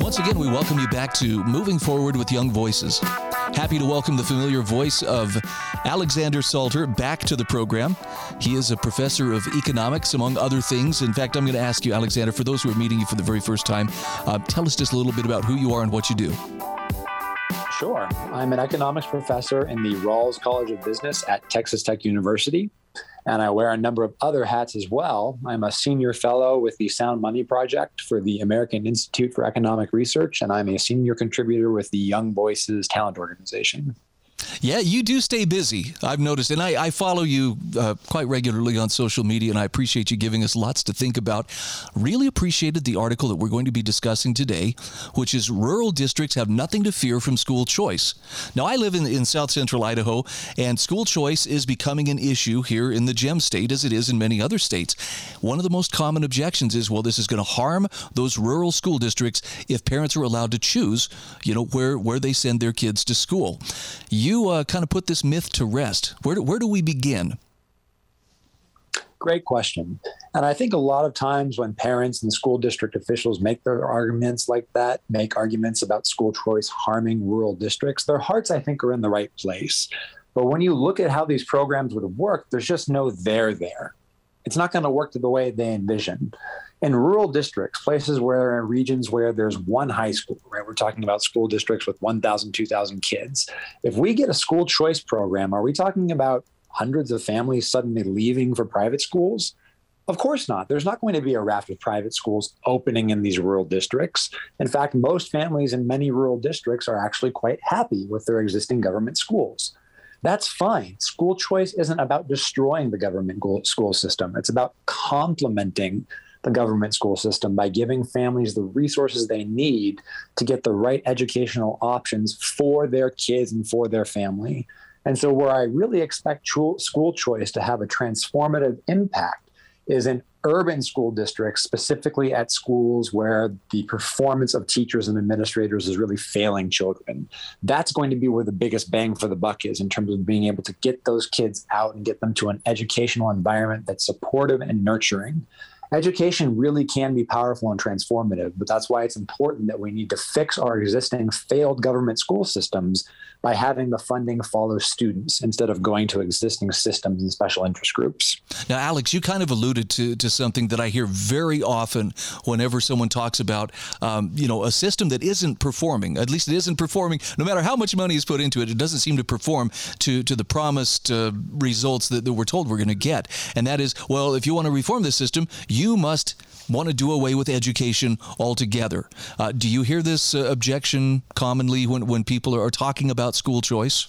Once again, we welcome you back to Moving Forward with Young Voices. Happy to welcome the familiar voice of Alexander Salter back to the program. He is a professor of economics, among other things. In fact, I'm going to ask you, Alexander, for those who are meeting you for the very first time, uh, tell us just a little bit about who you are and what you do. Sure. I'm an economics professor in the Rawls College of Business at Texas Tech University and I wear a number of other hats as well. I'm a senior fellow with the Sound Money Project for the American Institute for Economic Research, and I'm a senior contributor with the Young Voices Talent Organization. Yeah, you do stay busy. I've noticed, and I, I follow you uh, quite regularly on social media, and I appreciate you giving us lots to think about. Really appreciated the article that we're going to be discussing today, which is Rural Districts Have Nothing to Fear from School Choice. Now, I live in, in south central Idaho, and school choice is becoming an issue here in the Gem State as it is in many other states. One of the most common objections is, well, this is going to harm those rural school districts if parents are allowed to choose, you know, where, where they send their kids to school. You you uh, kind of put this myth to rest? Where do, where do we begin? Great question. And I think a lot of times when parents and school district officials make their arguments like that, make arguments about school choice harming rural districts, their hearts, I think, are in the right place. But when you look at how these programs would have worked, there's just no there there. It's not going to work the way they envision in rural districts, places where in regions where there's one high school, right? We're talking about school districts with 1,000, 2,000 kids. If we get a school choice program, are we talking about hundreds of families suddenly leaving for private schools? Of course not. There's not going to be a raft of private schools opening in these rural districts. In fact, most families in many rural districts are actually quite happy with their existing government schools. That's fine. School choice isn't about destroying the government school system, it's about complementing the government school system by giving families the resources they need to get the right educational options for their kids and for their family. And so, where I really expect school choice to have a transformative impact is in urban school districts, specifically at schools where the performance of teachers and administrators is really failing children. That's going to be where the biggest bang for the buck is in terms of being able to get those kids out and get them to an educational environment that's supportive and nurturing education really can be powerful and transformative, but that's why it's important that we need to fix our existing failed government school systems by having the funding follow students instead of going to existing systems and special interest groups. Now, Alex, you kind of alluded to, to something that I hear very often whenever someone talks about, um, you know, a system that isn't performing. At least it isn't performing. No matter how much money is put into it, it doesn't seem to perform to to the promised uh, results that, that we're told we're going to get. And that is, well, if you want to reform this system, you must want to do away with education altogether. Uh, do you hear this uh, objection commonly when, when people are, talking about school choice?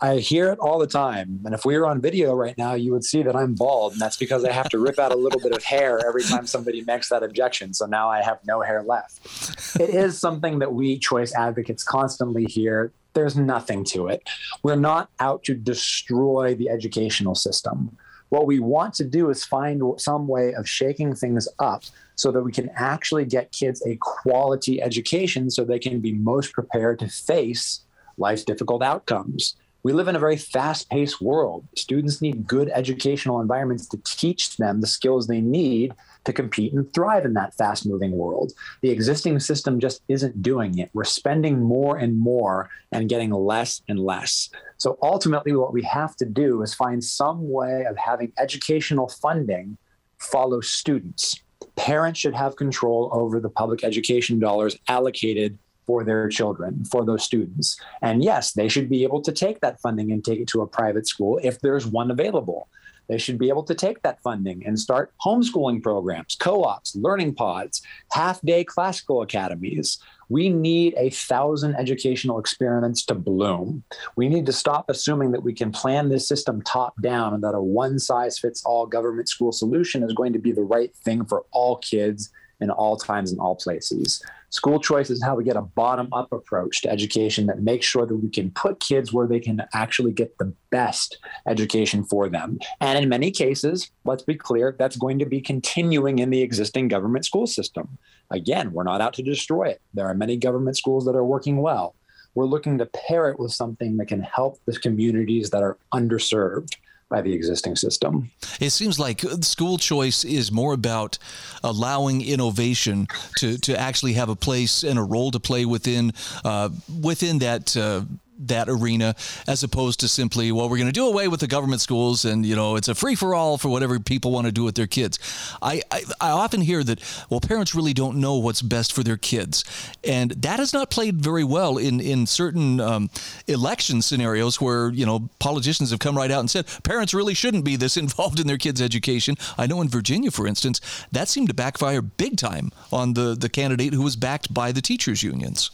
I hear it all the time. And if we were on video right now, you would see that I'm bald. And that's because I have to rip out a little bit of hair every time somebody makes that objection. So now I have no hair left. It is something that we choice advocates constantly hear. There's nothing to it. We're not out to destroy the educational system. What we want to do is find some way of shaking things up so that we can actually get kids a quality education so they can be most prepared to face life's difficult outcomes. We live in a very fast paced world. Students need good educational environments to teach them the skills they need to compete and thrive in that fast moving world. The existing system just isn't doing it. We're spending more and more and getting less and less. So ultimately, what we have to do is find some way of having educational funding follow students. Parents should have control over the public education dollars allocated for their children, for those students. And yes, they should be able to take that funding and take it to a private school if there's one available. They should be able to take that funding and start homeschooling programs, co ops, learning pods, half day classical academies. We need a thousand educational experiments to bloom. We need to stop assuming that we can plan this system top down and that a one size fits all government school solution is going to be the right thing for all kids in all times and all places. School choice is how we get a bottom up approach to education that makes sure that we can put kids where they can actually get the best education for them. And in many cases, let's be clear, that's going to be continuing in the existing government school system. Again, we're not out to destroy it. There are many government schools that are working well. We're looking to pair it with something that can help the communities that are underserved by the existing system. It seems like school choice is more about allowing innovation to, to actually have a place and a role to play within uh, within that uh, that arena as opposed to simply well we're going to do away with the government schools and you know it's a free for all for whatever people want to do with their kids. I, I, I often hear that well parents really don't know what's best for their kids. And that has not played very well in in certain um, election scenarios where you know politicians have come right out and said parents really shouldn't be this involved in their kids education. I know in Virginia for instance that seemed to backfire big time on the the candidate who was backed by the teachers unions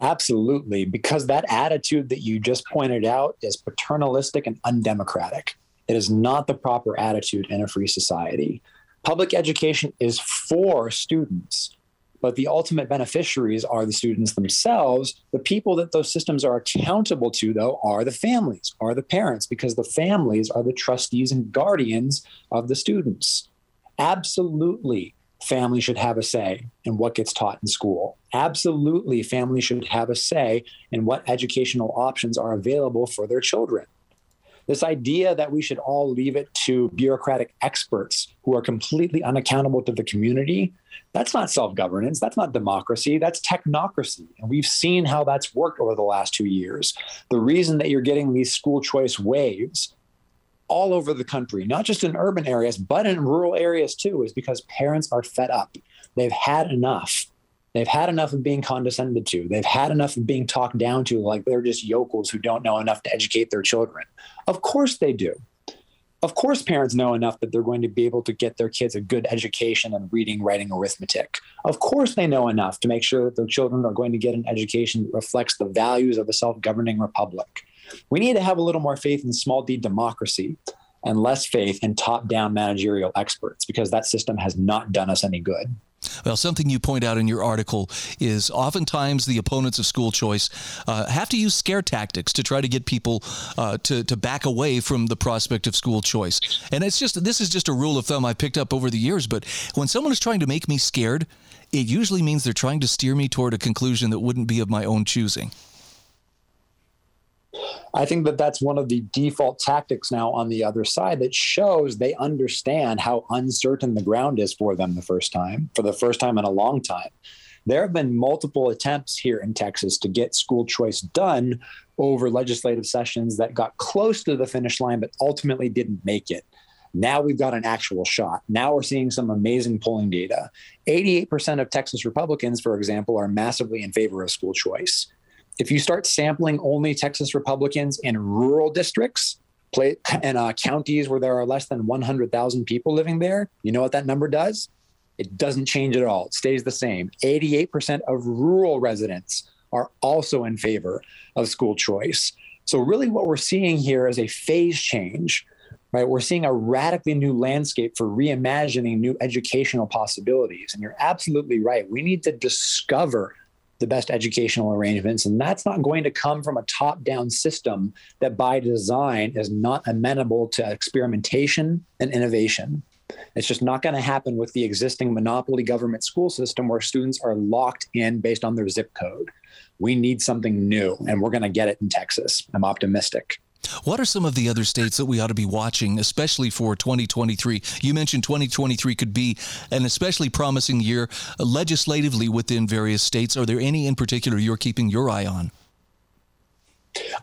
Absolutely, because that attitude that you just pointed out is paternalistic and undemocratic. It is not the proper attitude in a free society. Public education is for students, but the ultimate beneficiaries are the students themselves. The people that those systems are accountable to, though, are the families, are the parents, because the families are the trustees and guardians of the students. Absolutely, family should have a say in what gets taught in school. Absolutely, family should have a say in what educational options are available for their children. This idea that we should all leave it to bureaucratic experts who are completely unaccountable to the community, that's not self governance. That's not democracy. That's technocracy. And we've seen how that's worked over the last two years. The reason that you're getting these school choice waves all over the country, not just in urban areas, but in rural areas too, is because parents are fed up. They've had enough. They've had enough of being condescended to. They've had enough of being talked down to like they're just yokels who don't know enough to educate their children. Of course they do. Of course, parents know enough that they're going to be able to get their kids a good education in reading, writing, arithmetic. Of course, they know enough to make sure that their children are going to get an education that reflects the values of a self governing republic. We need to have a little more faith in small d democracy and less faith in top down managerial experts because that system has not done us any good. Well, something you point out in your article is oftentimes the opponents of school choice uh, have to use scare tactics to try to get people uh, to, to back away from the prospect of school choice. And it's just, this is just a rule of thumb I picked up over the years, but when someone is trying to make me scared, it usually means they're trying to steer me toward a conclusion that wouldn't be of my own choosing. I think that that's one of the default tactics now on the other side that shows they understand how uncertain the ground is for them the first time, for the first time in a long time. There have been multiple attempts here in Texas to get school choice done over legislative sessions that got close to the finish line, but ultimately didn't make it. Now we've got an actual shot. Now we're seeing some amazing polling data. 88% of Texas Republicans, for example, are massively in favor of school choice if you start sampling only Texas Republicans in rural districts, and uh, counties where there are less than 100,000 people living there, you know what that number does? It doesn't change at all. It stays the same. 88% of rural residents are also in favor of school choice. So, really, what we're seeing here is a phase change, right? We're seeing a radically new landscape for reimagining new educational possibilities. And you're absolutely right. We need to discover the best educational arrangements. And that's not going to come from a top down system that by design is not amenable to experimentation and innovation. It's just not going to happen with the existing monopoly government school system where students are locked in based on their zip code. We need something new, and we're going to get it in Texas. I'm optimistic. What are some of the other states that we ought to be watching, especially for 2023? You mentioned 2023 could be an especially promising year legislatively within various states. Are there any in particular you're keeping your eye on?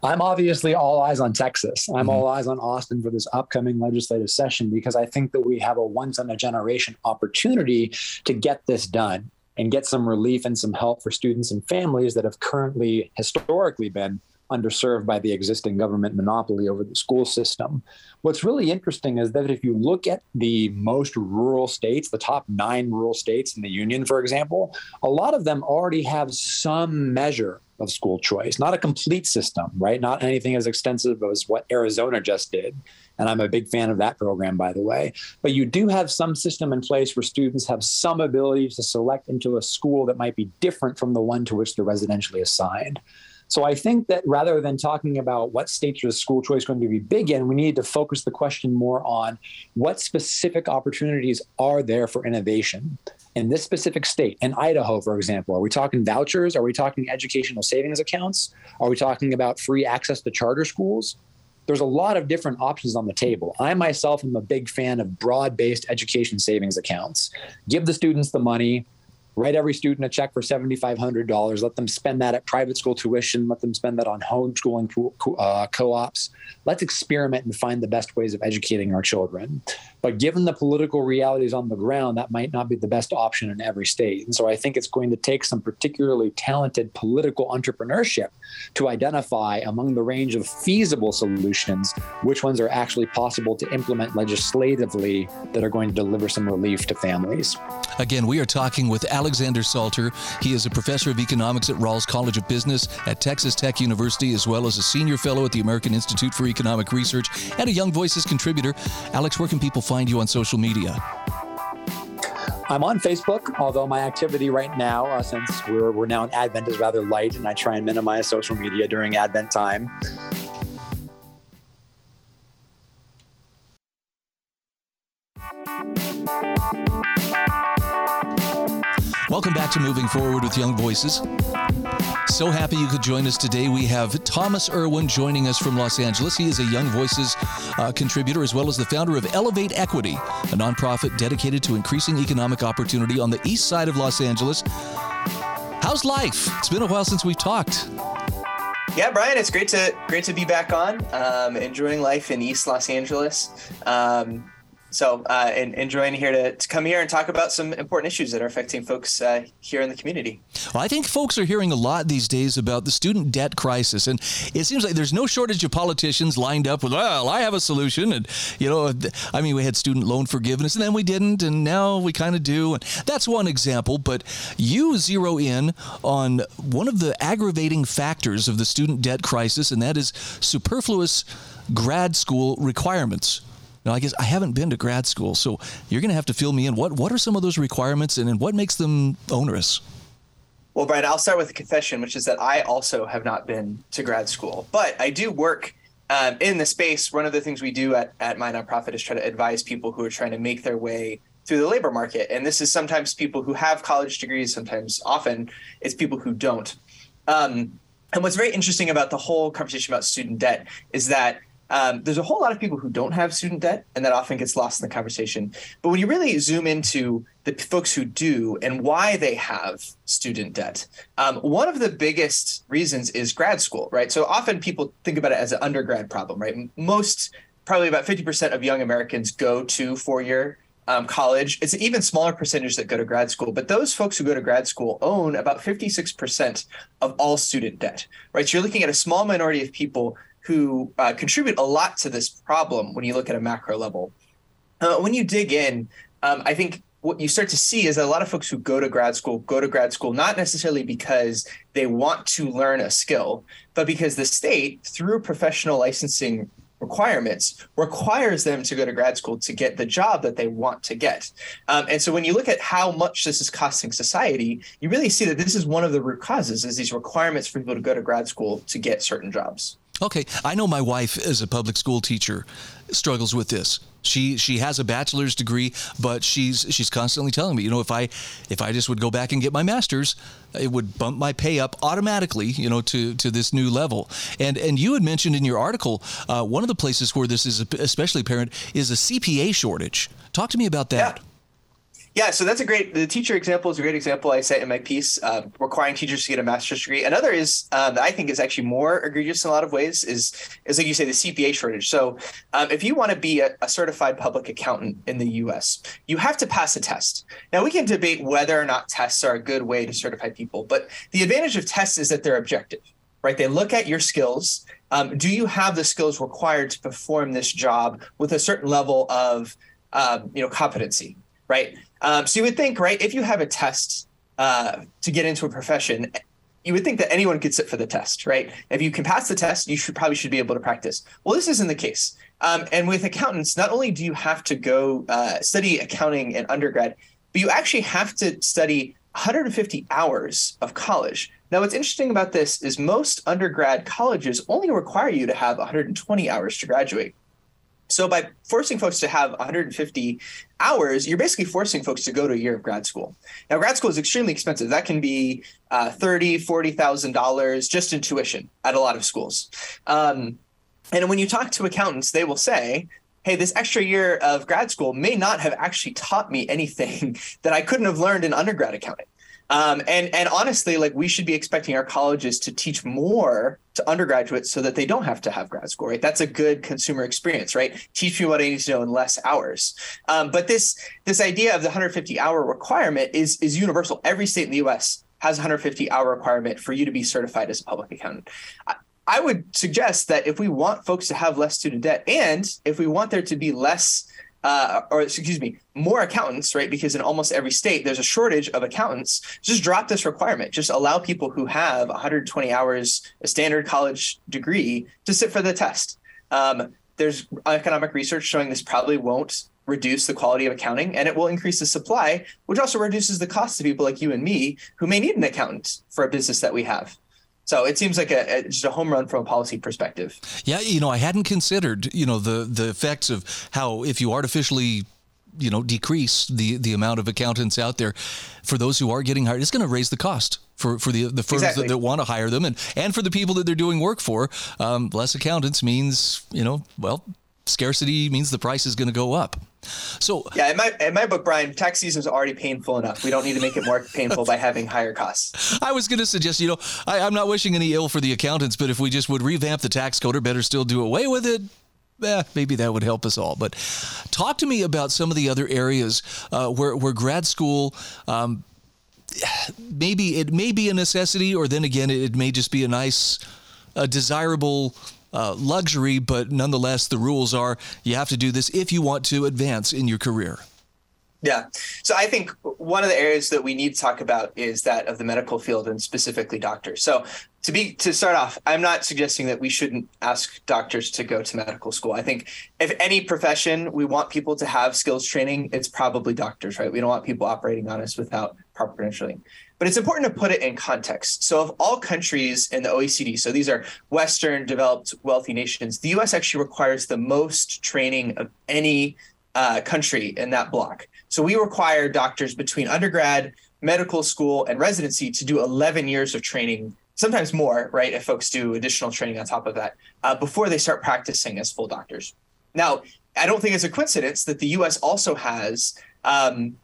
I'm obviously all eyes on Texas. I'm mm-hmm. all eyes on Austin for this upcoming legislative session because I think that we have a once in a generation opportunity to get this done and get some relief and some help for students and families that have currently historically been underserved by the existing government monopoly over the school system. What's really interesting is that if you look at the most rural states, the top nine rural states in the union, for example, a lot of them already have some measure of school choice, not a complete system, right? Not anything as extensive as what Arizona just did. And I'm a big fan of that program, by the way. But you do have some system in place where students have some ability to select into a school that might be different from the one to which they're residentially assigned. So I think that rather than talking about what states is school choice going to be big in, we need to focus the question more on what specific opportunities are there for innovation in this specific state. In Idaho, for example, are we talking vouchers? Are we talking educational savings accounts? Are we talking about free access to charter schools? there's a lot of different options on the table. I myself am a big fan of broad based education savings accounts. Give the students the money, write every student a check for $7,500. Let them spend that at private school tuition. Let them spend that on homeschooling uh, co ops. Let's experiment and find the best ways of educating our children. But given the political realities on the ground, that might not be the best option in every state. And so I think it's going to take some particularly talented political entrepreneurship to identify among the range of feasible solutions which ones are actually possible to implement legislatively that are going to deliver some relief to families. Again, we are talking with Alexander Salter. He is a professor of economics at Rawls College of Business at Texas Tech University, as well as a senior fellow at the American Institute for Economic Research and a Young Voices contributor. Alex, where can people find you on social media? I'm on Facebook, although my activity right now, uh, since we're, we're now in Advent, is rather light, and I try and minimize social media during Advent time. Welcome back to Moving Forward with Young Voices. So happy you could join us today. We have Thomas Irwin joining us from Los Angeles. He is a Young Voices uh, contributor as well as the founder of Elevate Equity, a nonprofit dedicated to increasing economic opportunity on the east side of Los Angeles. How's life? It's been a while since we've talked. Yeah, Brian, it's great to great to be back on. Um, enjoying life in East Los Angeles. Um, so uh, and enjoying here to, to, come here and talk about some important issues that are affecting folks uh, here in the community. Well, I think folks are hearing a lot these days about the student debt crisis, and it seems like there's no shortage of politicians lined up with, well, I have a solution, and you know, I mean, we had student loan forgiveness, and then we didn't, and now we kind of do, and that's one example. But you zero in on one of the aggravating factors of the student debt crisis, and that is superfluous grad school requirements. Now, I guess I haven't been to grad school, so you're going to have to fill me in. What what are some of those requirements, and, and what makes them onerous? Well, Brian, I'll start with a confession, which is that I also have not been to grad school, but I do work um, in the space. One of the things we do at, at my nonprofit is try to advise people who are trying to make their way through the labor market. And this is sometimes people who have college degrees, sometimes often it's people who don't. Um, and what's very interesting about the whole conversation about student debt is that um, there's a whole lot of people who don't have student debt, and that often gets lost in the conversation. But when you really zoom into the folks who do and why they have student debt, um, one of the biggest reasons is grad school, right? So often people think about it as an undergrad problem, right? Most, probably about 50% of young Americans go to four year um, college. It's an even smaller percentage that go to grad school, but those folks who go to grad school own about 56% of all student debt, right? So you're looking at a small minority of people who uh, contribute a lot to this problem when you look at a macro level. Uh, when you dig in, um, I think what you start to see is that a lot of folks who go to grad school go to grad school not necessarily because they want to learn a skill, but because the state, through professional licensing requirements, requires them to go to grad school to get the job that they want to get. Um, and so when you look at how much this is costing society, you really see that this is one of the root causes is these requirements for people to go to grad school to get certain jobs. Okay, I know my wife as a public school teacher struggles with this. She she has a bachelor's degree, but she's she's constantly telling me, you know, if I if I just would go back and get my master's, it would bump my pay up automatically, you know, to to this new level. And and you had mentioned in your article uh, one of the places where this is especially apparent is a CPA shortage. Talk to me about that. Yeah. Yeah, so that's a great. The teacher example is a great example I say in my piece, uh, requiring teachers to get a master's degree. Another is um, that I think is actually more egregious in a lot of ways is is like you say the CPA shortage. So um, if you want to be a, a, certified public accountant in the U.S., you have to pass a test. Now we can debate whether or not tests are a good way to certify people, but the advantage of tests is that they're objective, right? They look at your skills. Um, do you have the skills required to perform this job with a certain level of um, you know competency? right? Um, so you would think, right, if you have a test uh, to get into a profession, you would think that anyone could sit for the test, right? If you can pass the test, you should probably should be able to practice. Well, this isn't the case. Um, and with accountants, not only do you have to go uh, study accounting in undergrad, but you actually have to study 150 hours of college. Now, what's interesting about this is most undergrad colleges only require you to have 120 hours to graduate. So by forcing folks to have 150 hours, you're basically forcing folks to go to a year of grad school. Now, grad school is extremely expensive. That can be uh, thirty, forty thousand dollars just in tuition at a lot of schools. Um, And when you talk to accountants, they will say, hey, this extra year of grad school may not have actually taught me anything that I couldn't have learned in undergrad accounting. Um, and and honestly, like we should be expecting our colleges to teach more to undergraduates so that they don't have to have grad school, right? That's a good consumer experience, right? Teach me what I need to know in less hours. Um, but this this idea of the 150 hour requirement is is universal. Every state in the U.S. has a 150 hour requirement for you to be certified as a public accountant. I, I would suggest that if we want folks to have less student debt, and if we want there to be less uh, or excuse me, more accountants, right? Because in almost every state, there's a shortage of accountants. Just drop this requirement. Just allow people who have 120 hours, a standard college degree, to sit for the test. Um, there's economic research showing this probably won't reduce the quality of accounting and it will increase the supply, which also reduces the cost to people like you and me who may need an accountant for a business that we have. So it seems like a, a, just a home run from a policy perspective. Yeah, you know, I hadn't considered, you know, the the effects of how if you artificially you know decrease the the amount of accountants out there for those who are getting hired it's going to raise the cost for for the the firms exactly. that, that, want to hire them and and for the people that they're doing work for um, less accountants means you know well scarcity means the price is going to go up so yeah, in my in my book, Brian, tax season is already painful enough. We don't need to make it more painful by having higher costs. I was going to suggest, you know, I, I'm not wishing any ill for the accountants, but if we just would revamp the tax code, or better still, do away with it, eh, maybe that would help us all. But talk to me about some of the other areas uh, where where grad school. Um, maybe it may be a necessity, or then again, it may just be a nice, a desirable uh, luxury, but nonetheless, the rules are you have to do this if you want to advance in your career. Yeah. So I think one of the areas that we need to talk about is that of the medical field and specifically doctors. So to be to start off, I'm not suggesting that we shouldn't ask doctors to go to medical school. I think if any profession we want people to have skills training, it's probably doctors, right? We don't want people operating on us without proper credentialing. But it's important to put it in context. So, of all countries in the OECD, so these are Western, developed, wealthy nations, the US actually requires the most training of any uh, country in that block. So, we require doctors between undergrad, medical school, and residency to do 11 years of training, sometimes more, right? If folks do additional training on top of that uh, before they start practicing as full doctors. Now, I don't think it's a coincidence that the US also has um,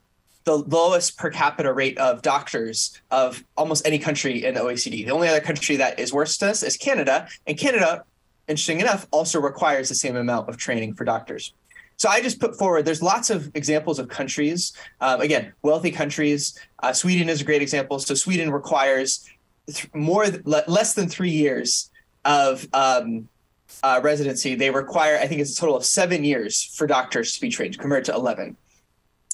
the lowest per capita rate of doctors of almost any country in the OECD. The only other country that is worse than us is Canada, and Canada, interesting enough, also requires the same amount of training for doctors. So I just put forward. There's lots of examples of countries. Um, again, wealthy countries. Uh, Sweden is a great example. So Sweden requires th- more less than three years of um, uh, residency. They require, I think, it's a total of seven years for doctors to be trained, compared to 11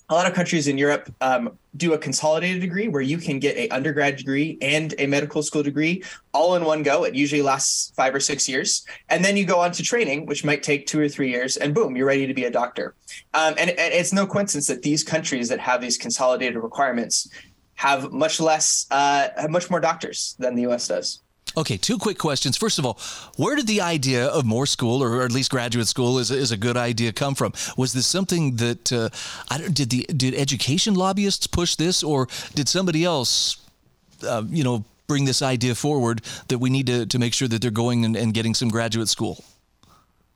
a lot of countries in Europe um, do a consolidated degree where you can get a undergrad degree and a medical school degree all in one go. It usually lasts five or six years, and then you go on to training, which might take two or three years, and boom, you're ready to be a doctor. Um, and, and, it's no coincidence that these countries that have these consolidated requirements have much less, uh, have much more doctors than the U.S. does. Okay, two quick questions. First of all, where did the idea of more school, or at least graduate school, is, is a good idea come from? Was this something that uh, did the did education lobbyists push this, or did somebody else, uh, you know, bring this idea forward that we need to, to make sure that they're going and, and getting some graduate school?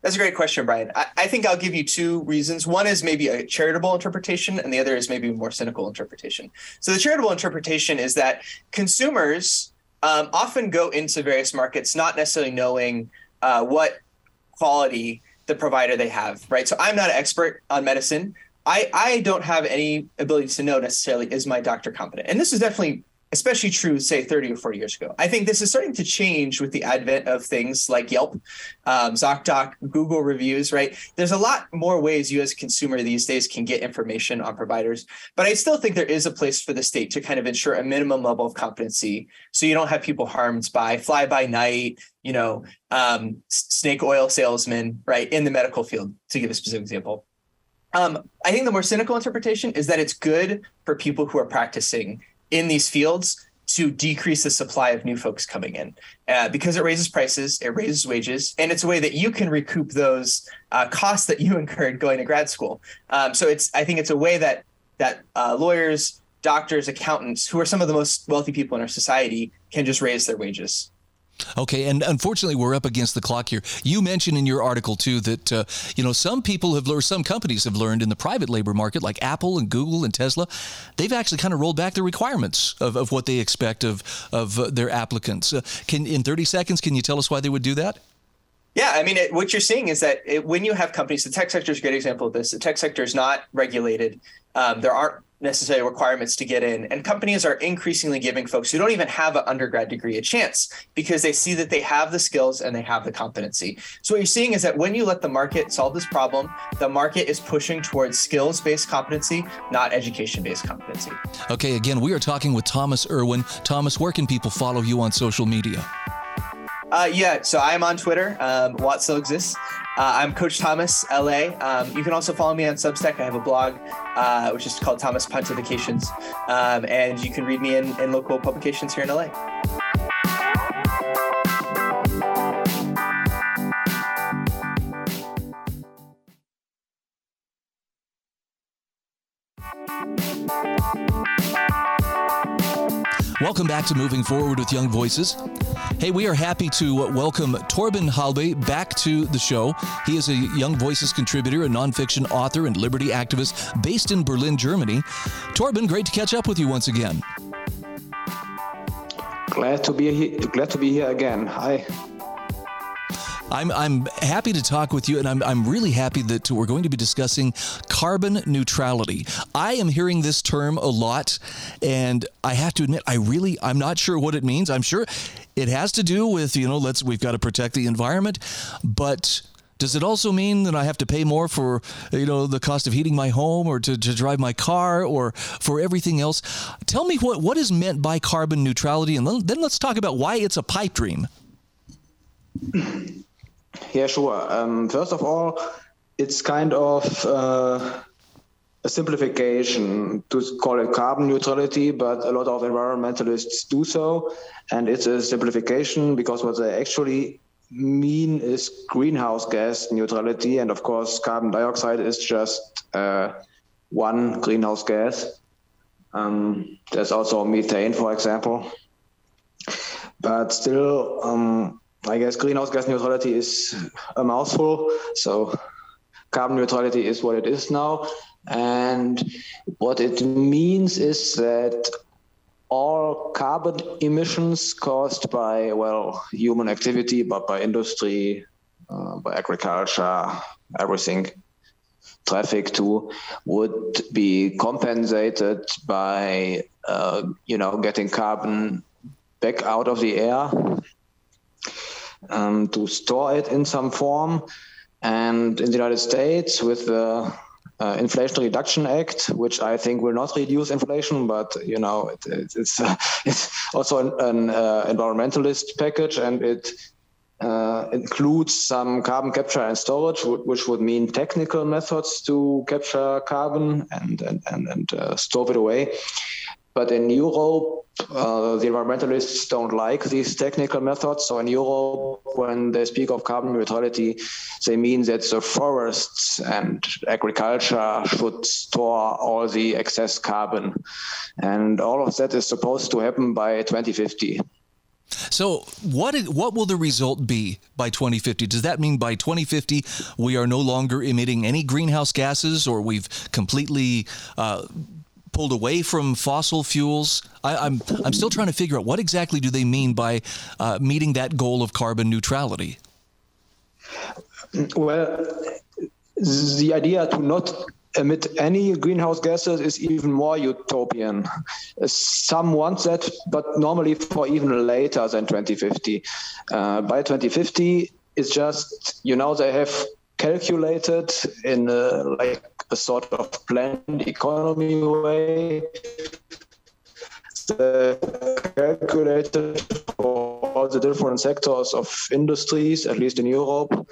That's a great question, Brian. I, I, think I'll give you two reasons. One is maybe a charitable interpretation, and the other is maybe a more cynical interpretation. So, the charitable interpretation is that consumers um, often go into various markets not necessarily knowing uh, what quality the provider they have, right? So I'm not an expert on medicine. I, I don't have any ability to know necessarily is my doctor competent. And this is definitely especially true, say, 30 or 40 years ago. I think this is starting to change with the advent of things like Yelp, um, ZocDoc, Google reviews, right? There's a lot more ways you as a consumer these days can get information on providers. But I still think there is a place for the state to kind of ensure a minimum level of competency so you don't have people harmed by fly by night, you know, um, snake oil salesmen, right, in the medical field, to give a specific example. Um, I think the more cynical interpretation is that it's good for people who are practicing in these fields to decrease the supply of new folks coming in uh, because it raises prices, it raises wages, and it's a way that you can recoup those uh, costs that you incurred going to grad school. Um, so it's I think it's a way that that uh, lawyers, doctors, accountants, who are some of the most wealthy people in our society, can just raise their wages. Okay, and unfortunately, we're up against the clock here. You mentioned in your article too that uh, you know some people have learned, some companies have learned in the private labor market, like Apple and Google and Tesla, they've actually kind of rolled back the requirements of, of what they expect of of uh, their applicants. Uh, can in 30 seconds, can you tell us why they would do that? Yeah, I mean, it, what you're seeing is that it, when you have companies, the tech sector is a great example of this. The tech sector is not regulated. Um, there aren't necessary requirements to get in. And companies are increasingly giving folks who don't even have an undergrad degree a chance because they see that they have the skills and they have the competency. So what you're seeing is that when you let the market solve this problem, the market is pushing towards skills-based competency, not education-based competency. Okay, again, we are talking with Thomas Irwin. Thomas, where can people follow you on social media? Uh, yeah, so I am on Twitter. Um, Watt still exists. Uh, I'm Coach Thomas LA. Um, you can also follow me on Substack. I have a blog, uh, which is called Thomas Pontifications, um, and you can read me in, in local publications here in LA. Welcome back to Moving Forward with Young Voices. Hey, we are happy to welcome Torben Halbe back to the show. He is a Young Voices contributor, a nonfiction author, and liberty activist based in Berlin, Germany. Torben, great to catch up with you once again. Glad to be here. Glad to be here again. Hi. I'm, I'm happy to talk with you, and I'm, I'm really happy that we're going to be discussing carbon neutrality. I am hearing this term a lot, and I have to admit, I really, I'm not sure what it means. I'm sure it has to do with, you know, let's, we've got to protect the environment, but does it also mean that I have to pay more for, you know, the cost of heating my home or to, to drive my car or for everything else? Tell me what, what is meant by carbon neutrality, and then let's talk about why it's a pipe dream. Yeah, sure. Um, first of all, it's kind of uh, a simplification to call it carbon neutrality, but a lot of environmentalists do so. And it's a simplification because what they actually mean is greenhouse gas neutrality. And of course, carbon dioxide is just uh, one greenhouse gas. Um, there's also methane, for example. But still, um, I guess greenhouse gas neutrality is a mouthful. So carbon neutrality is what it is now. And what it means is that all carbon emissions caused by, well, human activity, but by industry, uh, by agriculture, everything, traffic too, would be compensated by, uh, you know, getting carbon back out of the air um, to store it in some form. And in the United States, with the uh, Inflation Reduction Act, which I think will not reduce inflation, but you know it, it, it's uh, it's also an, an uh, environmentalist package, and it uh, includes some carbon capture and storage, which would mean technical methods to capture carbon and and and, and uh, store it away. But in Europe, uh, the environmentalists don't like these technical methods. So in Europe, when they speak of carbon neutrality, they mean that the forests and agriculture should store all the excess carbon. And all of that is supposed to happen by 2050. So, what is, what will the result be by 2050? Does that mean by 2050 we are no longer emitting any greenhouse gases, or we've completely uh, pulled away from fossil fuels. I, am I'm, I'm still trying to figure out what exactly do they mean by uh, meeting that goal of carbon neutrality. Well, the idea to not emit any greenhouse gases is even more utopian. Some want that, but normally for even later than 2050. Uh, by 2050, it's just you know they have calculated in a, like a sort of planned economy way. The calculated for all the different sectors of industries, at least in Europe,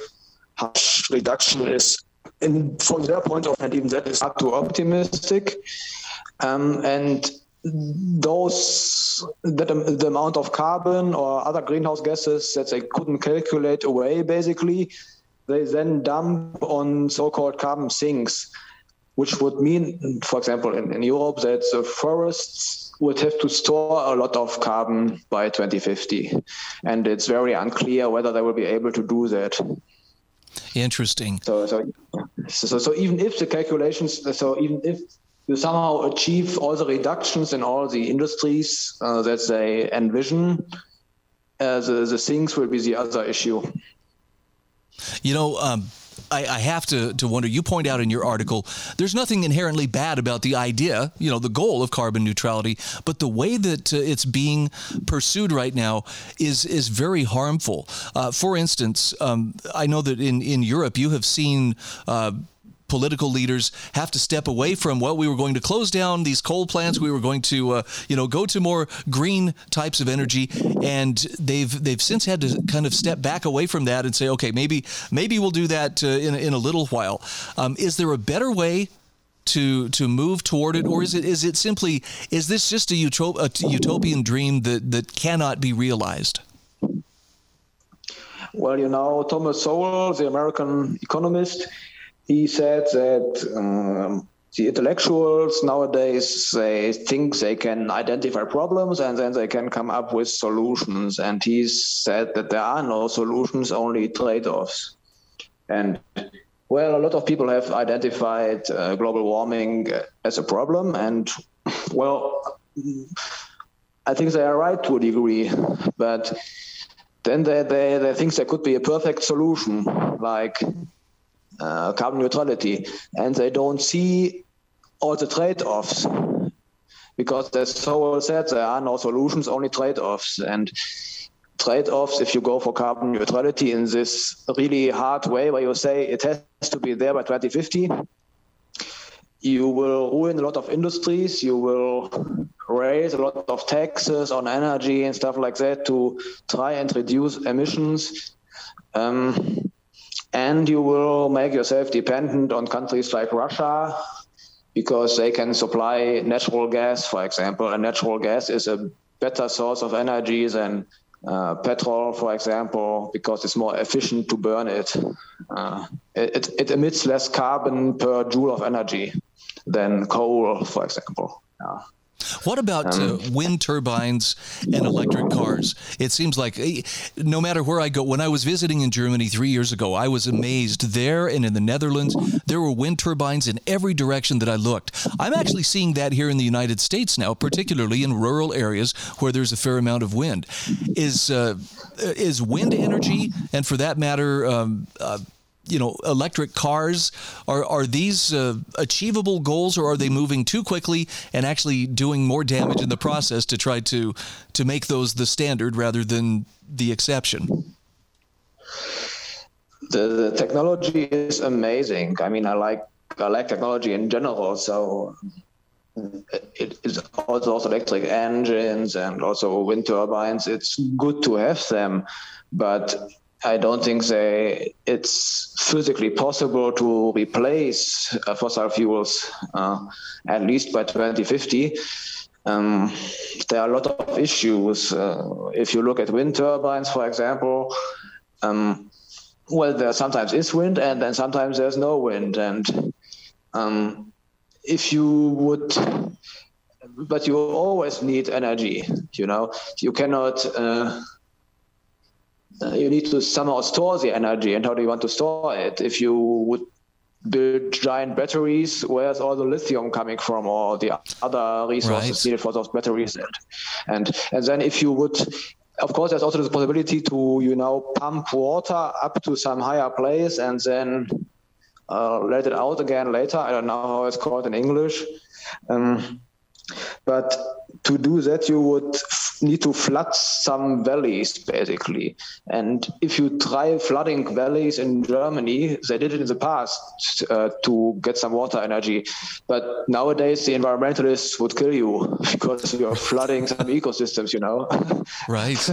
reduction is, in, from their point of view, even that is up to optimistic. Um, and those that the amount of carbon or other greenhouse gases that they couldn't calculate away basically they then dump on so-called carbon sinks, which would mean, for example, in, in Europe, that the forests would have to store a lot of carbon by 2050. And it's very unclear whether they will be able to do that. Interesting. So, so, so, so even if the calculations, so even if you somehow achieve all the reductions in all the industries uh, that they envision, uh, the, the things will be the other issue. You know, um, I, I, have to, to wonder. You point out in your article, there's nothing inherently bad about the idea, you know, the goal of carbon neutrality, but the way that uh, it's being pursued right now is is very harmful. Uh, for instance, um, I know that in in Europe, you have seen. Uh, political leaders have to step away from well we were going to close down these coal plants. We were going to uh, you know go to more green types of energy. And they've they've since had to kind of step back away from that and say okay maybe maybe we'll do that uh, in, in a little while. Um, is there a better way to to move toward it, or is it is it simply is this just a, a utopian dream that that cannot be realized? Well, you know, Thomas Sowell, the American economist, he said that um, the intellectuals nowadays they think they can identify problems and then they can come up with solutions. And he said that there are no solutions only trade-offs. And well a lot of people have identified uh, global warming as a problem. And well i think they are right to a degree. But then they, they, they think there could be a perfect solution like carbon neutrality, and they don't see all the trade-offs because as Sowell said, there are no solutions, only trade-offs. And trade-offs, if you go for carbon neutrality in this really hard way, where you say it has to be there by 2050, you will ruin a lot of industries. You will raise a lot of taxes on energy and stuff like that to try and reduce emissions. Um, and you will make yourself dependent on countries like Russia because they can supply natural gas, for example, and natural gas is a better source of energy than uh, petrol, for example, because it's more efficient to burn it. Uh, it. It emits less carbon per joule of energy than coal, for example. Yeah. What about uh, um, uh, wind turbines and electric cars? It seems like eh, no matter where I go, when I was visiting in Germany three years ago, I was amazed there and in the Netherlands, there were wind turbines in every direction that I looked. I'm actually seeing that here in the United States now, particularly in rural areas where there's a fair amount of wind. Is, uh, is wind energy, and for that matter, um, uh, you know electric cars are are these uh, achievable goals or are they moving too quickly and actually doing more damage in the process to try to to make those the standard rather than the exception? The, the technology is amazing. I mean i like i like technology in general so it is also, also electric engines and also wind turbines. It's good to have them but I don't think they it's physically possible to replace uh, fossil fuels uh, at least by 2050. Um, there are a lot of issues. Uh, if you look at wind turbines, for example, um, well, there sometimes is wind, and then sometimes there's no wind. And um, if you would, but you always need energy. You know, you cannot uh, you need to somehow store the energy and how do you want to store it? If you would build giant batteries where's all the lithium coming from or the other resources right. needed for those batteries? And, and and then if you would of course there's also the possibility to you know pump water up to some higher place and then uh, let it out again later. I don't know how it's called in english. Um, but to do that, you would need to flood some valleys, basically. And if you try flooding valleys in Germany, they did it in the past uh, to get some water energy. But nowadays, the environmentalists would kill you because you're flooding some ecosystems, you know? Right.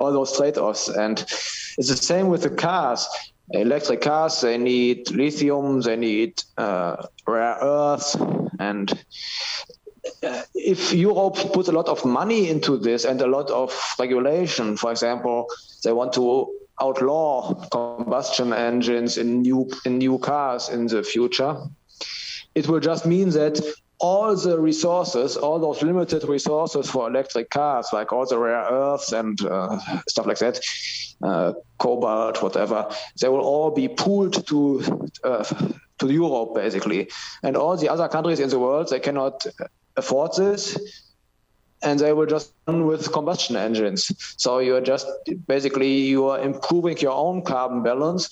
All those trade offs. And it's the same with the cars electric cars they need lithium they need uh, rare earths. And uh, if Europe puts a lot of money into this and a lot of regulation, for example, they want to outlaw combustion engines in new in new cars in the future, it will just mean that all the resources, all those limited resources for electric cars, like all the rare earths and uh, stuff like that, uh, cobalt, whatever, they will all be pooled to uh, to Europe basically, and all the other countries in the world they cannot afford this and they will just run with combustion engines. So you're just basically you are improving your own carbon balance,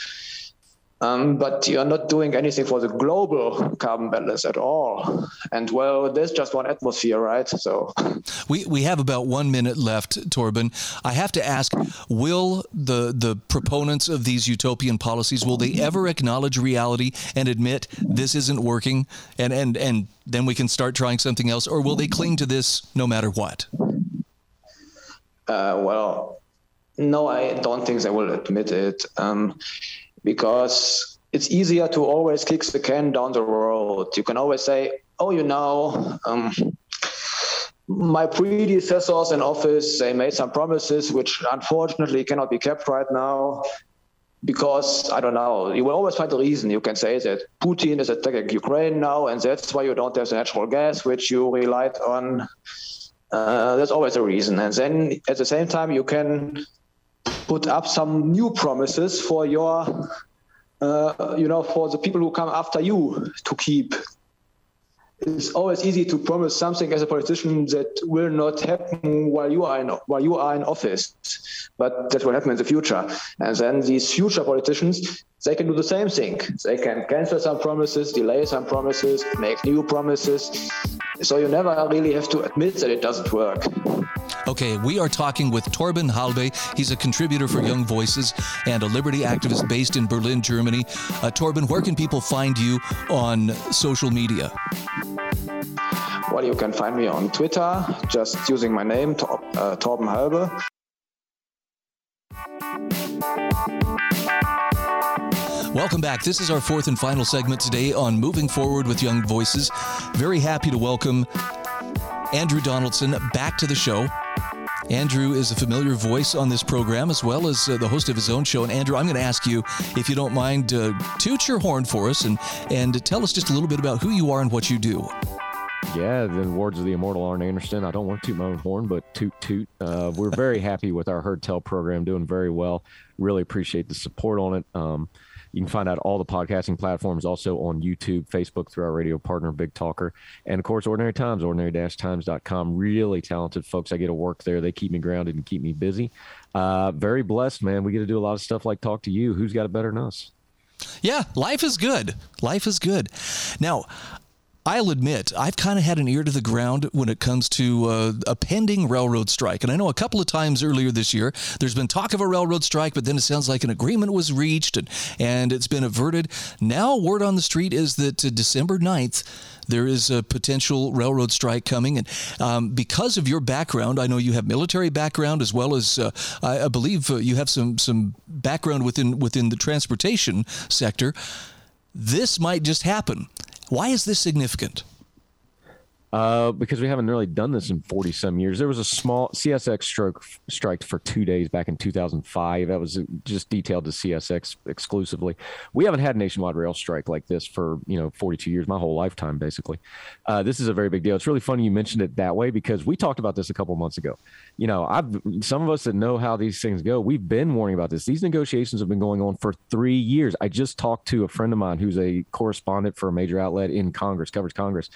um, but you're not doing anything for the global carbon balance at all. And well, there's just one atmosphere, right? So we we have about one minute left, Torben. I have to ask: Will the the proponents of these utopian policies will they ever acknowledge reality and admit this isn't working, and and and then we can start trying something else, or will they cling to this no matter what? Uh, well, no, I don't think they will admit it. Um, because it's easier to always kick the can down the road. You can always say, oh, you know, um, my predecessors in office, they made some promises which unfortunately cannot be kept right now because I don't know. You will always find a reason. You can say that Putin is attacking Ukraine now, and that's why you don't have the natural gas which you relied on. Uh, there's always a reason. And then at the same time, you can put up some new promises for your uh, you know for the people who come after you to keep it's always easy to promise something as a politician that will not happen while you are in while you are in office, but that will happen in the future. And then these future politicians, they can do the same thing. They can cancel some promises, delay some promises, make new promises. So you never really have to admit that it doesn't work. Okay, we are talking with Torben Halbe. He's a contributor for Young Voices and a liberty activist based in Berlin, Germany. Uh, Torben, where can people find you on social media? Well, you can find me on Twitter, just using my name, Tor- uh, Torben Halbe. Welcome back. This is our fourth and final segment today on Moving Forward with Young Voices. Very happy to welcome Andrew Donaldson back to the show. Andrew is a familiar voice on this program as well as uh, the host of his own show. And Andrew, I'm going to ask you, if you don't mind, uh, toot your horn for us and, and tell us just a little bit about who you are and what you do. Yeah, the words of the immortal Arn Anderson. I don't want to toot my own horn, but toot toot. Uh, we're very happy with our Heard Tell program, doing very well. Really appreciate the support on it. Um, you can find out all the podcasting platforms also on YouTube, Facebook through our radio partner, Big Talker. And of course, Ordinary Times, ordinary-times.com. Really talented folks. I get to work there. They keep me grounded and keep me busy. Uh, very blessed, man. We get to do a lot of stuff like talk to you. Who's got it better than us? Yeah, life is good. Life is good. Now, I'll admit, I've kind of had an ear to the ground when it comes to uh, a pending railroad strike. And I know a couple of times earlier this year, there's been talk of a railroad strike, but then it sounds like an agreement was reached and, and it's been averted. Now, word on the street is that uh, December 9th, there is a potential railroad strike coming. And um, because of your background, I know you have military background as well as uh, I, I, believe uh, you have some some background within within the transportation sector. This might just happen. Why is this significant? Uh, because we haven't really done this in 40 some years. There was a small CSX stroke strike for two days back in 2005. That was just detailed to CSX exclusively. We haven't had a nationwide rail strike like this for, you know, 42 years, my whole lifetime, basically. Uh, this is a very big deal. It's really funny you mentioned it that way because we talked about this a couple months ago. You know, I've some of us that know how these things go, we've been warning about this. These negotiations have been going on for three years. I just talked to a friend of mine who's a correspondent for a major outlet in Congress, covers Congress.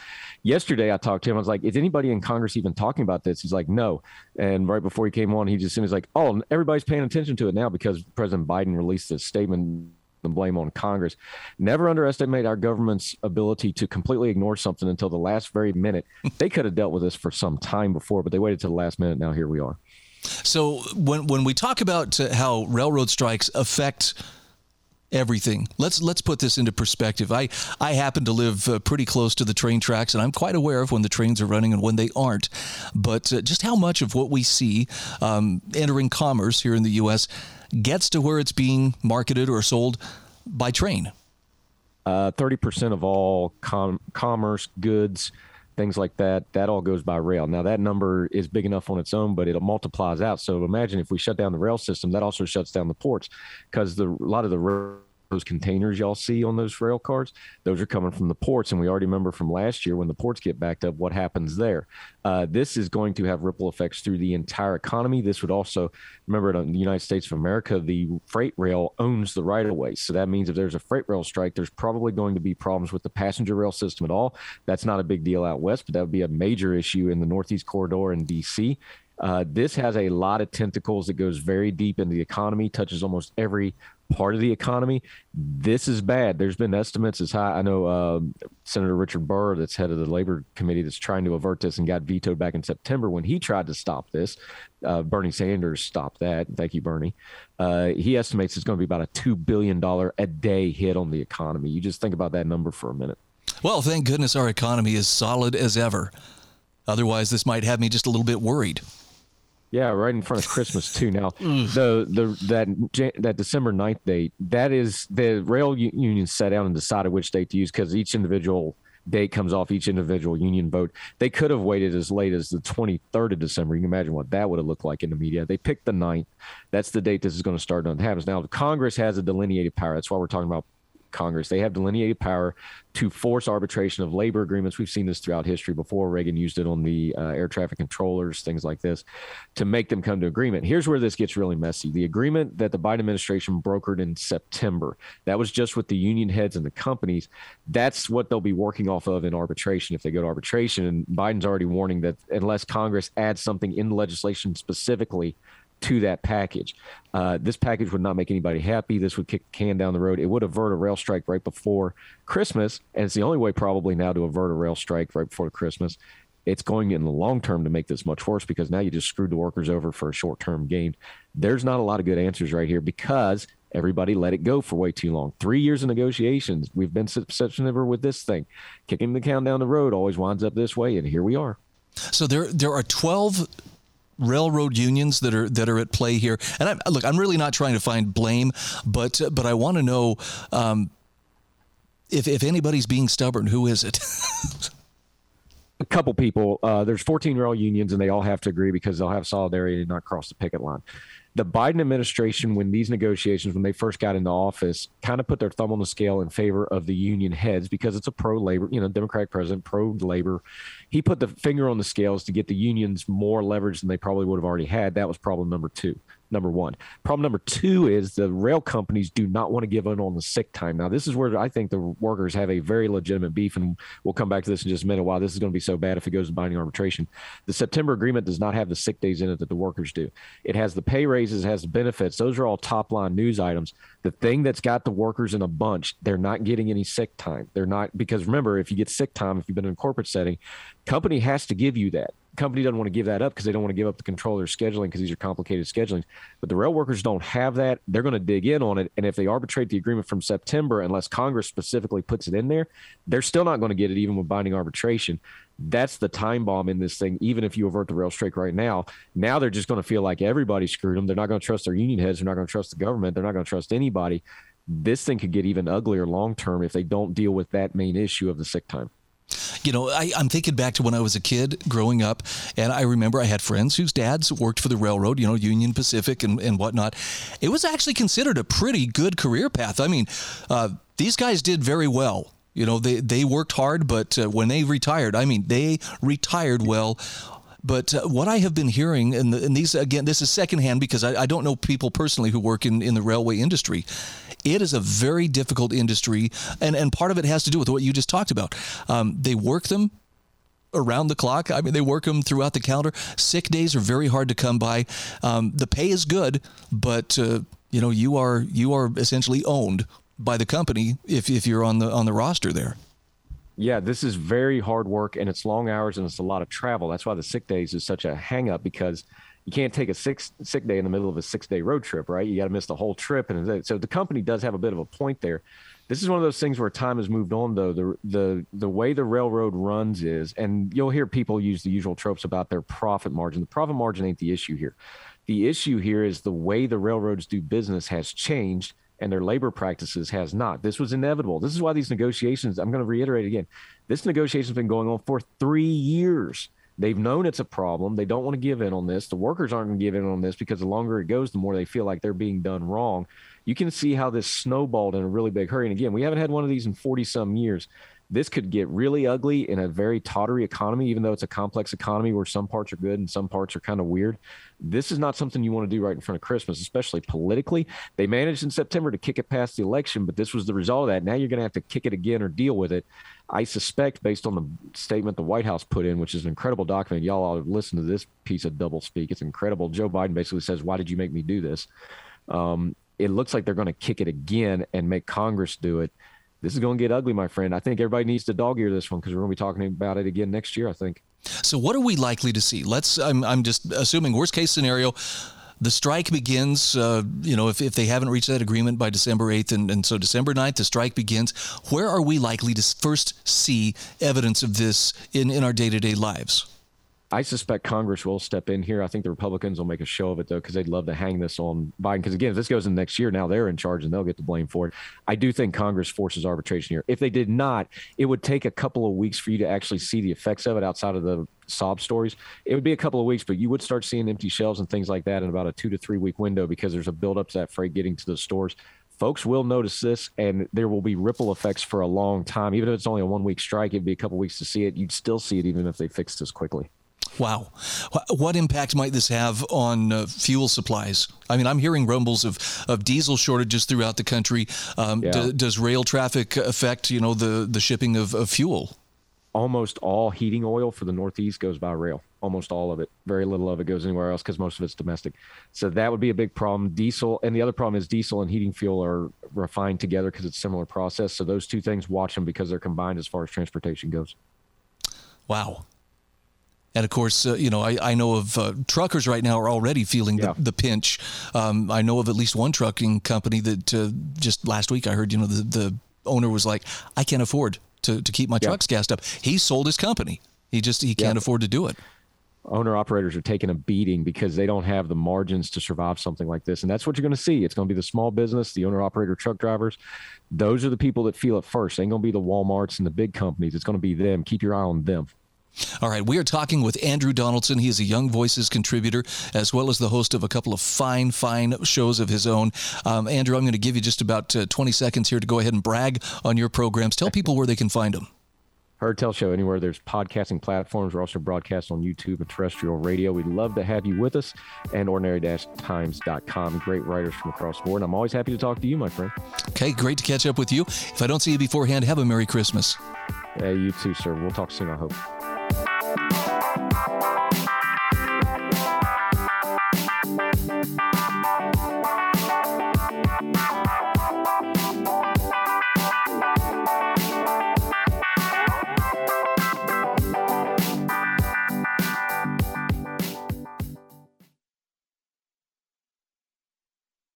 Yesterday, I talked to him. I was like, "Is anybody in Congress even talking about this?" He's like, "No." And right before he came on, he just was like, "Oh, everybody's paying attention to it now because President Biden released a statement." The blame on Congress. Never underestimate our government's ability to completely ignore something until the last very minute. they could have dealt with this for some time before, but they waited to the last minute. Now here we are. So when when we talk about uh, how railroad strikes affect everything. Let's let's put this into perspective. I I happen to live uh, pretty close to the train tracks, and I'm quite aware of when the trains are running and when they aren't. But uh, just how much of what we see um, entering commerce here in the U.S. gets to where it's being marketed or sold by train? Uh, thirty percent of all com- commerce goods things like that, that all goes by rail. Now that number is big enough on its own, but it multiplies out. So imagine if we shut down the rail system, that also shuts down the ports because a lot of the those containers y'all see on those rail cars, those are coming from the ports. And we already remember from last year when the ports get backed up, what happens there. Uh, this is going to have ripple effects through the entire economy. This would also, remember, in the United States of America, the freight rail owns the right of way. So that means if there's a freight rail strike, there's probably going to be problems with the passenger rail system at all. That's not a big deal out west, but that would be a major issue in the Northeast Corridor in DC. Uh, this has a lot of tentacles that goes very deep into the economy, touches almost every part of the economy. This is bad. There's been estimates as high. I know uh, Senator Richard Burr, that's head of the labor committee, that's trying to avert this and got vetoed back in September when he tried to stop this. Uh, Bernie Sanders stopped that. Thank you, Bernie. Uh, he estimates it's going to be about a two billion dollar a day hit on the economy. You just think about that number for a minute. Well, thank goodness our economy is solid as ever. Otherwise, this might have me just a little bit worried. Yeah, right in front of Christmas too. Now, the the that that December 9th date, that is the rail union sat down and decided which date to use because each individual date comes off each individual union vote. They could have waited as late as the 23rd of December. You can imagine what that would have looked like in the media. They picked the 9th. That's the date this is going to start on happens. Now, Congress has a delineated power. That's why we're talking about Congress. They have delineated power to force arbitration of labor agreements. We've seen this throughout history before. Reagan used it on the uh, air traffic controllers, things like this, to make them come to agreement. Here's where this gets really messy. The agreement that the Biden administration brokered in September, that was just with the union heads and the companies. That's what they'll be working off of in arbitration if they go to arbitration. And Biden's already warning that unless Congress adds something in legislation specifically to that package. Uh, this package would not make anybody happy. This would kick the can down the road. It would avert a rail strike right before Christmas, and it's the only way probably now to avert a rail strike right before Christmas. It's going in the long term to make this much worse because now you just screwed the workers over for a short term gain. There's not a lot of good answers right here because everybody let it go for way too long. Three years of negotiations. We've been September with this thing. Kicking the can down the road always winds up this way, and here we are. So there, there are 12 railroad unions that are that are at play here. And I'm, look, I'm really not trying to find blame, but but I want to know um, if if anybody's being stubborn. Who is it? a couple people. Uh, there's 14 rail unions, and they all have to agree because they'll have solidarity and not cross the picket line the Biden administration, when these negotiations, when they first got into office, kind of put their thumb on the scale in favor of the union heads because it's a pro labor, you know, Democratic president, pro labor. He put the finger on the scales to get the unions more leverage than they probably would have already had. That was problem number two number one. Problem number two is the rail companies do not want to give in on the sick time. Now, this is where I think the workers have a very legitimate beef, and we'll come back to this in just a minute. Why this is going to be so bad if it goes to binding arbitration. The September agreement does not have the sick days in it that the workers do. It has the pay raises, it has the benefits. Those are all top line news items. The thing that's got the workers in a bunch, they're not getting any sick time. They're not because remember, if you get sick time, if you've been in a corporate setting, company has to give you that company doesn't want to give that up because they don't want to give up the control of their scheduling because these are complicated schedulings. But the rail workers don't have that. They're going to dig in on it. And if they arbitrate the agreement from September, unless Congress specifically puts it in there, they're still not going to get it even with binding arbitration. That's the time bomb in this thing. Even if you avert the rail strike right now, now they're just going to feel like everybody screwed them. They're not going to trust their union heads. They're not going to trust the government. They're not going to trust anybody. This thing could get even uglier long term if they don't deal with that main issue of the sick time. You know, I, am thinking back to when I was a kid growing up, and I remember I had friends whose dads worked for the railroad, you know, Union Pacific and, and whatnot. It was actually considered a pretty good career path. I mean, uh, these guys did very well. You know, they, they worked hard, but uh, when they retired, I mean, they retired well. But uh, what I have been hearing, and, the, and, these again, this is secondhand because I, I, don't know people personally who work in, in the railway industry. It is a very difficult industry, and, and part of it has to do with what you just talked about. Um, they work them around the clock. I mean, they work them throughout the calendar. Sick days are very hard to come by. Um, the pay is good, but uh, you know you are you are essentially owned by the company if, if you're on the on the roster there. Yeah, this is very hard work and it's long hours and it's a lot of travel. That's why the sick days is such a hangup because you can't take a six sick day in the middle of a six day road trip, right? You got to miss the whole trip, and so the company does have a bit of a point there. This is one of those things where time has moved on, though. The the the way the railroad runs is, and you'll hear people use the usual tropes about their profit margin. The profit margin ain't the issue here. The issue here is the way the railroads do business has changed, and their labor practices has not. This was inevitable. This is why these negotiations, I'm going to reiterate again, this negotiation has been going on for three years. They've known it's a problem. They don't want to give in on this. The workers aren't going to give in on this because the longer it goes, the more they feel like they're being done wrong. You can see how this snowballed in a really big hurry. And again, we haven't had one of these in 40 some years this could get really ugly in a very tottery economy, even though it's a complex economy where some parts are good and some parts are kind of weird. This is not something you want to do right in front of Christmas, especially politically. They managed in September to kick it past the election, but this was the result of that. Now you're going to have to kick it again or deal with it. I suspect, based on the statement the White House put in, which is an incredible document, y'all ought to listen to this piece of double speak. It's incredible. Joe Biden basically says, Why did you make me do this? Um, it looks like they're going to kick it again and make Congress do it this is going to get ugly, my friend. I think everybody needs to dog ear this one because we're going to be talking about it again next year. I think. So, what are we likely to see? Let's. I'm. I'm just assuming worst case scenario. The strike begins, uh, you know, if, if they haven't reached that agreement by December 8th, and, and so December 9th, the strike begins. Where are we likely to first see evidence of this in, in our day to day lives? I suspect Congress will step in here. I think the Republicans will make a show of it though, because they'd love to hang this on Biden. Because again, if this goes in next year, now they're in charge and they'll get the blame for it. I do think Congress forces arbitration here. If they did not, it would take a couple of weeks for you to actually see the effects of it outside of the sob stories. It would be a couple of weeks, but you would start seeing empty shelves and things like that in about a two to three week window because there's a buildup to that freight getting to the stores folks will notice this and there will be ripple effects for a long time even if it's only a one week strike it'd be a couple weeks to see it you'd still see it even if they fixed this quickly Wow. What impact might this have on uh, fuel supplies? I mean, I'm hearing rumbles of, of diesel shortages throughout the country. Um, yeah. d- does rail traffic affect, you know, the, the shipping of, of fuel? Almost all heating oil for the Northeast goes by rail. Almost all of it. Very little of it goes anywhere else because most of it's domestic. So that would be a big problem. Diesel, and the other problem is diesel and heating fuel are refined together because it's a similar process. So those two things, watch them because they're combined as far as transportation goes. Wow. And of course, uh, you know, I, I know of uh, truckers right now are already feeling yeah. the, the, pinch. Um, I know of at least one trucking company that uh, just last week I heard, you know, the, the owner was like, I can't afford to, to keep my yeah. trucks gassed up. He sold his company. He just, he can't yeah. afford to do it. Owner operators are taking a beating because they don't have the margins to survive something like this. And that's what you're going to see. It's going to be the small business, the owner operator truck drivers. Those are the people that feel it first. It ain't going to be the Walmarts and the big companies. It's going to be them. Keep your eye on them. All right, we are talking with Andrew Donaldson. He is a Young Voices contributor as well as the host of a couple of fine, fine shows of his own. Um, Andrew, I'm going to give you just about uh, 20 seconds here to go ahead and brag on your programs. Tell people where they can find them. Heard Tell Show anywhere there's podcasting platforms. We're also broadcast on YouTube and terrestrial radio. We'd love to have you with us and ordinary-times.com. Great writers from across the board. I'm always happy to talk to you, my friend. Okay, great to catch up with you. If I don't see you beforehand, have a Merry Christmas. Hey, you too, sir. We'll talk soon, I hope. Bye.